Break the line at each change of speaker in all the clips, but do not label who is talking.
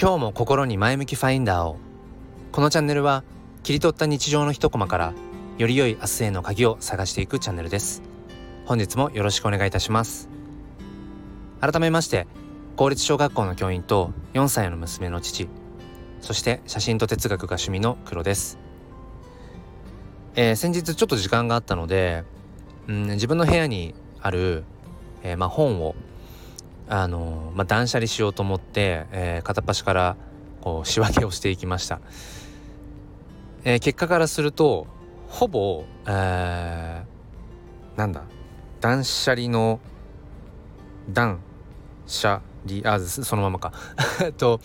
今日も心に前向きファインダーを。このチャンネルは切り取った日常の一コマからより良い明日への鍵を探していくチャンネルです。本日もよろしくお願いいたします。改めまして公立小学校の教員と4歳の娘の父そして写真と哲学が趣味の黒です、えー、先日ちょっと時間があったので、うん、自分の部屋にある、えー、まあ、本をあのまあ、断捨離しようと思って、えー、片っ端からこう仕分けをしていきました、えー、結果からするとほぼ、えー、なんだ断捨離の断捨離あそのままか。と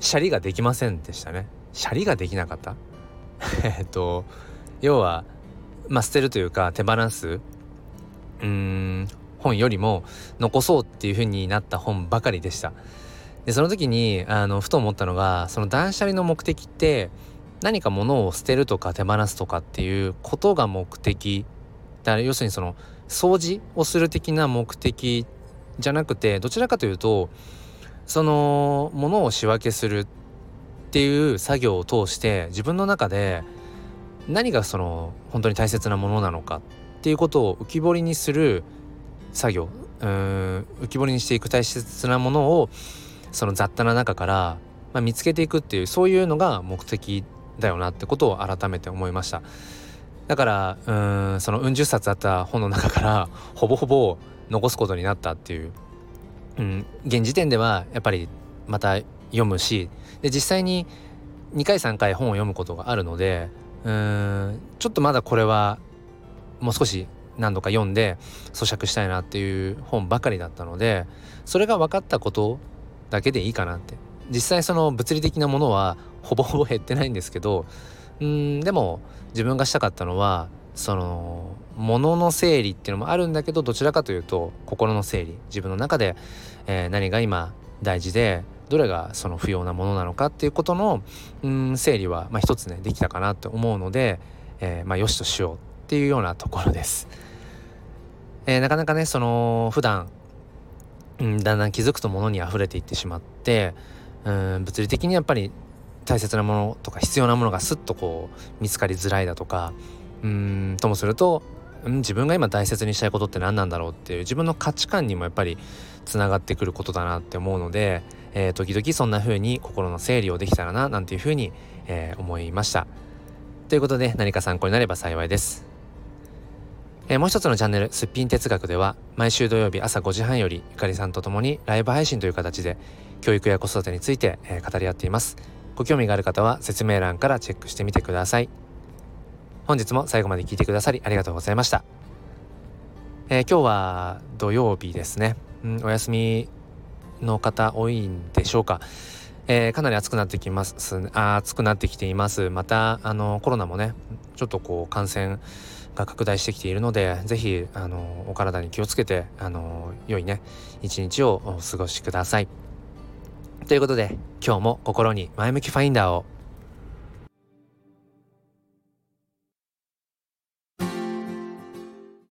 シャリができませんでしたね。シャリができなかった。えっと要はまあ捨てるというか手放す。うん本よりも残そうっていう風になった本ばかりでした。でその時にあのふと思ったのがその断捨離の目的って何か物を捨てるとか手放すとかっていうことが目的だから要するにその掃除をする的な目的じゃなくてどちらかというとその物を仕分けするっていう作業を通して自分の中で何がその本当に大切なものなのかっていうことを浮き彫りにする作業うん浮き彫りにしていく大切なものをその雑多な中から、まあ、見つけていくっていうそういうのが目的だよなってことを改めて思いました。だからうんそのうん十冊あった本の中から ほぼほぼ残すことになったっていう、うん、現時点ではやっぱりまた読むしで実際に2回3回本を読むことがあるのでうんちょっとまだこれはもう少し何度か読んで咀嚼したいなっていう本ばかりだったのでそれが分かったことだけでいいかなって。実際その物理的なものはほぼほぼ減ってないんですけどうんでも自分がしたかったのはその物の整理っていうのもあるんだけどどちらかというと心の整理。自分の中で、えー、何が今大事でどれがその不要なものなのかっていうことのうん整理は、まあ、一つねできたかなって思うので、えー、まあ、よしとしよう。っていうようなところです。えー、なかなかねその普段、うん、だんだん気づくと物に溢れていってしまってうん物理的にやっぱり大切なものとか必要なものがスッとこう見つかりづらいだとかうんともすると、うん、自分が今大切にしたいことって何なんだろうっていう自分の価値観にもやっぱりつながってくることだなって思うので、えー、時々そんな風に心の整理をできたらななんていう風に、えー、思いました。ということで何か参考になれば幸いです。えー、もう一つのチャンネル、すっぴん哲学では、毎週土曜日朝5時半より、ゆかりさんと共にライブ配信という形で、教育や子育てについて、えー、語り合っています。ご興味がある方は説明欄からチェックしてみてください。本日も最後まで聞いてくださりありがとうございました。えー、今日は土曜日ですね。うん、お休みの方多いんでしょうか。えー、かなり暑くなってきます暑くなってきていますまたあのコロナもねちょっとこう感染が拡大してきているので是非あのお体に気をつけてあの良いね一日をお過ごしください。ということで今日も心に前向きファインダーを